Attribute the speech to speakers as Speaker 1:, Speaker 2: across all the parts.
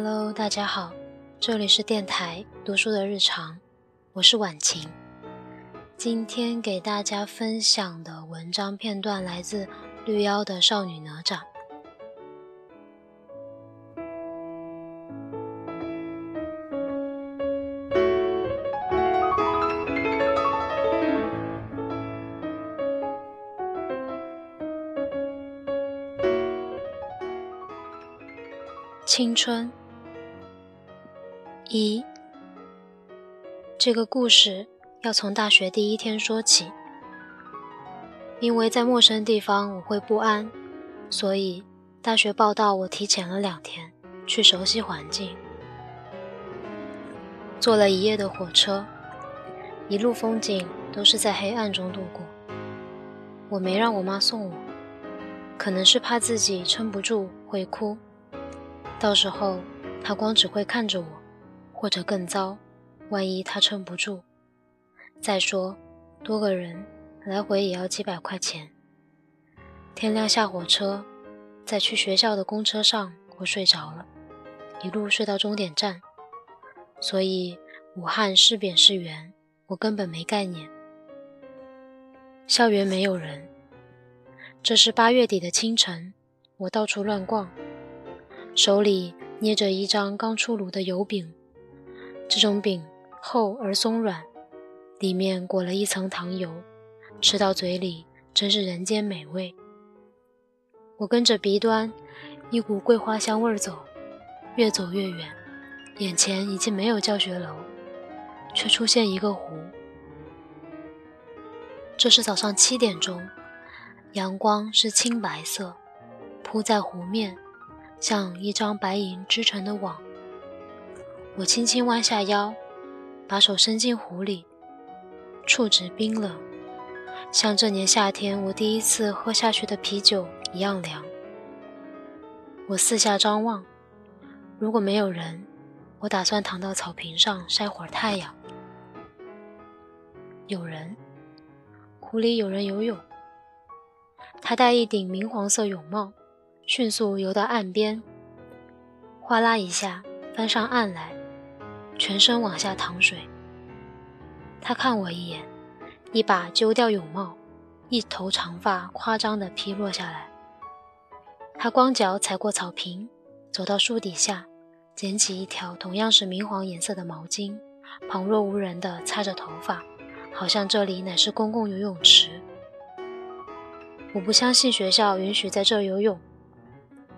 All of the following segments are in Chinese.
Speaker 1: Hello，大家好，这里是电台读书的日常，我是婉晴。今天给大家分享的文章片段来自绿妖的少女哪吒。青春一，这个故事要从大学第一天说起。因为在陌生地方我会不安，所以大学报到我提前了两天去熟悉环境。坐了一夜的火车，一路风景都是在黑暗中度过。我没让我妈送我，可能是怕自己撑不住会哭。到时候，她光只会看着我，或者更糟，万一他撑不住。再说，多个人来回也要几百块钱。天亮下火车，在去学校的公车上，我睡着了，一路睡到终点站。所以武汉是扁是圆，我根本没概念。校园没有人。这是八月底的清晨，我到处乱逛。手里捏着一张刚出炉的油饼，这种饼厚而松软，里面裹了一层糖油，吃到嘴里真是人间美味。我跟着鼻端一股桂花香味儿走，越走越远，眼前已经没有教学楼，却出现一个湖。这是早上七点钟，阳光是青白色，铺在湖面。像一张白银织成的网，我轻轻弯下腰，把手伸进湖里，触指冰冷，像这年夏天我第一次喝下去的啤酒一样凉。我四下张望，如果没有人，我打算躺到草坪上晒会儿太阳。有人，湖里有人游泳，他戴一顶明黄色泳帽。迅速游到岸边，哗啦一下翻上岸来，全身往下淌水。他看我一眼，一把揪掉泳帽，一头长发夸张地披落下来。他光脚踩过草坪，走到树底下，捡起一条同样是明黄颜色的毛巾，旁若无人地擦着头发，好像这里乃是公共游泳池。我不相信学校允许在这游泳。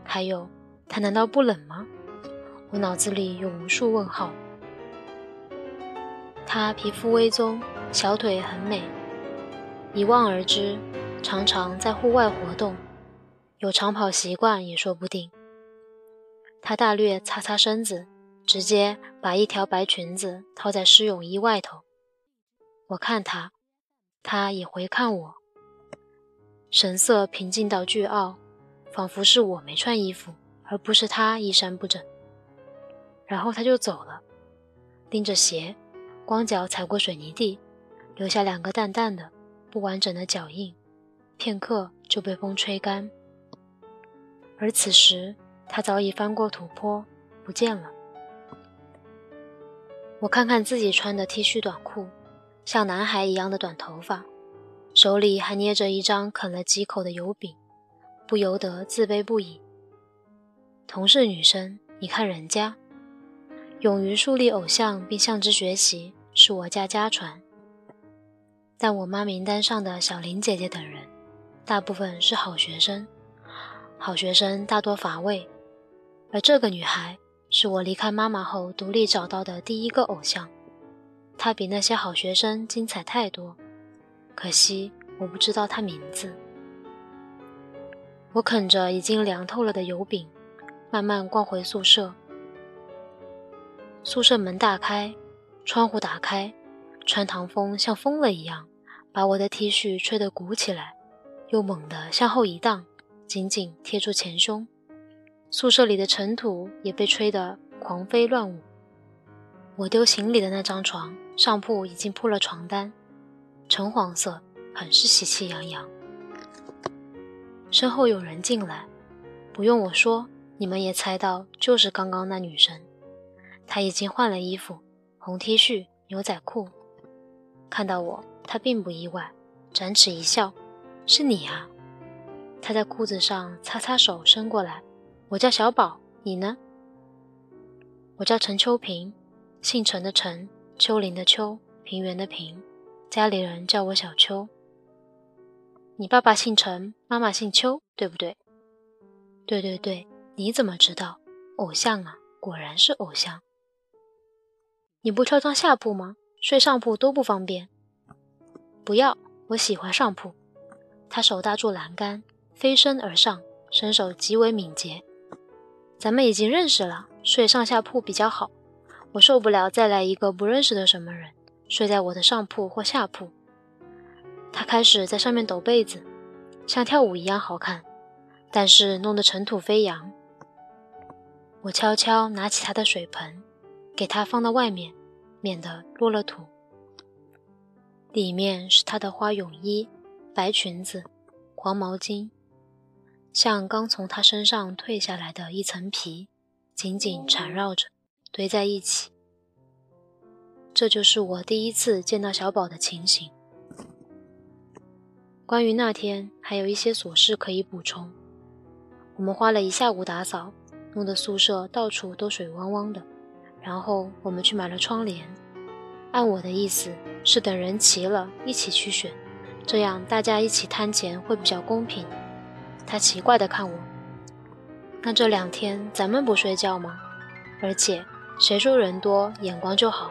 Speaker 1: 还有，他难道不冷吗？我脑子里有无数问号。他皮肤微棕，小腿很美，一望而知，常常在户外活动，有长跑习惯也说不定。他大略擦擦身子，直接把一条白裙子套在湿泳衣外头。我看他，他也回看我，神色平静到倨傲。仿佛是我没穿衣服，而不是他衣衫不整。然后他就走了，拎着鞋，光脚踩过水泥地，留下两个淡淡的、不完整的脚印，片刻就被风吹干。而此时，他早已翻过土坡，不见了。我看看自己穿的 T 恤短裤，像男孩一样的短头发，手里还捏着一张啃了几口的油饼。不由得自卑不已。同是女生，你看人家，勇于树立偶像并向之学习，是我家家传。但我妈名单上的小林姐姐等人，大部分是好学生，好学生大多乏味，而这个女孩是我离开妈妈后独立找到的第一个偶像，她比那些好学生精彩太多，可惜我不知道她名字。我啃着已经凉透了的油饼，慢慢逛回宿舍。宿舍门大开，窗户打开，穿堂风像疯了一样，把我的 T 恤吹得鼓起来，又猛地向后一荡，紧紧贴住前胸。宿舍里的尘土也被吹得狂飞乱舞。我丢行李的那张床上铺已经铺了床单，橙黄色，很是喜气洋洋。身后有人进来，不用我说，你们也猜到，就是刚刚那女生。她已经换了衣服，红 T 恤、牛仔裤。看到我，他并不意外，展齿一笑：“是你啊！”他在裤子上擦擦手，伸过来：“我叫小宝，你呢？”我叫陈秋平，姓陈的陈，丘陵的丘，平原的平，家里人叫我小秋。你爸爸姓陈，妈妈姓邱，对不对？对对对，你怎么知道？偶像啊，果然是偶像。你不跳上下铺吗？睡上铺多不方便。不要，我喜欢上铺。他手搭住栏杆，飞身而上，身手极为敏捷。咱们已经认识了。睡上下铺比较好，我受不了再来一个不认识的什么人睡在我的上铺或下铺。他开始在上面抖被子，像跳舞一样好看，但是弄得尘土飞扬。我悄悄拿起他的水盆，给他放到外面，免得落了土。里面是他的花泳衣、白裙子、黄毛巾，像刚从他身上褪下来的一层皮。紧紧缠绕着，堆在一起。这就是我第一次见到小宝的情形。关于那天，还有一些琐事可以补充。我们花了一下午打扫，弄得宿舍到处都水汪汪的。然后我们去买了窗帘。按我的意思，是等人齐了，一起去选，这样大家一起摊钱会比较公平。他奇怪地看我。那这两天咱们不睡觉吗？而且谁说人多眼光就好？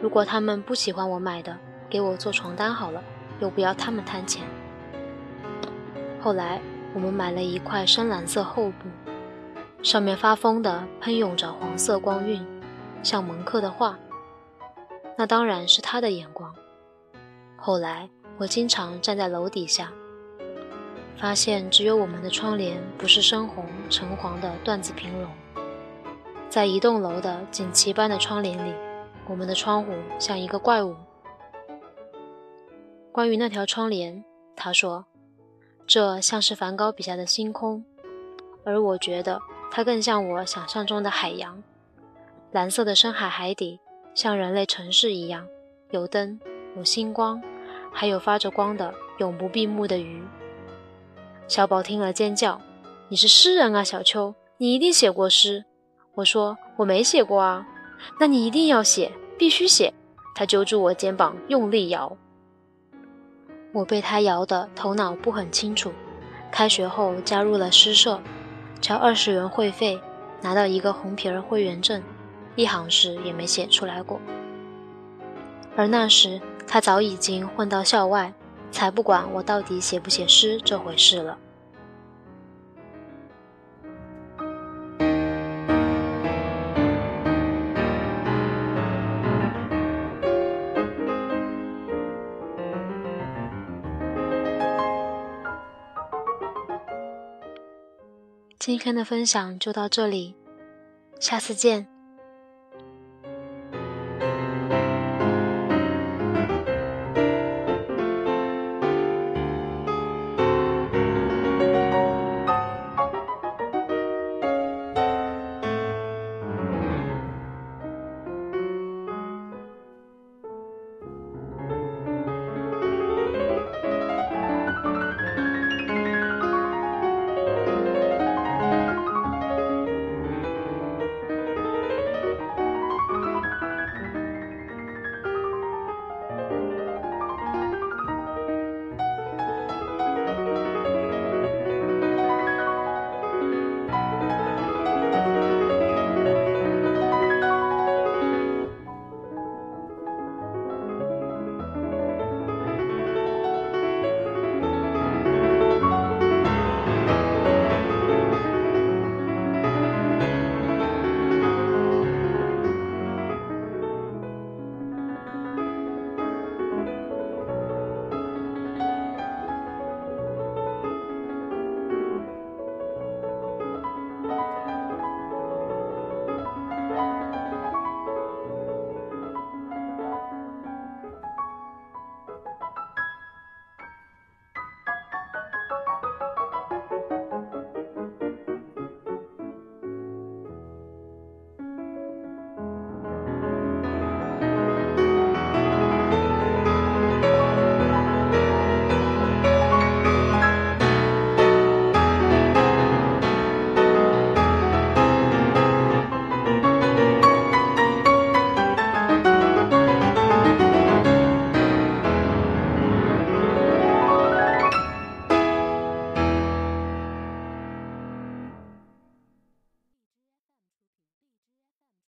Speaker 1: 如果他们不喜欢我买的，给我做床单好了，又不要他们摊钱。后来我们买了一块深蓝色厚布，上面发疯的喷涌着黄色光晕，像蒙克的画。那当然是他的眼光。后来我经常站在楼底下。发现只有我们的窗帘不是深红橙黄的缎子平绒，在一栋楼的锦旗般的窗帘里，我们的窗户像一个怪物。关于那条窗帘，他说，这像是梵高笔下的星空，而我觉得它更像我想象中的海洋，蓝色的深海海底，像人类城市一样，有灯，有星光，还有发着光的永不闭目的鱼。小宝听了尖叫：“你是诗人啊，小秋，你一定写过诗。”我说：“我没写过啊。”那你一定要写，必须写。他揪住我肩膀，用力摇。我被他摇得头脑不很清楚。开学后加入了诗社，交二十元会费，拿到一个红皮儿会员证，一行诗也没写出来过。而那时他早已经混到校外。才不管我到底写不写诗这回事了。今天的分享就到这里，下次见。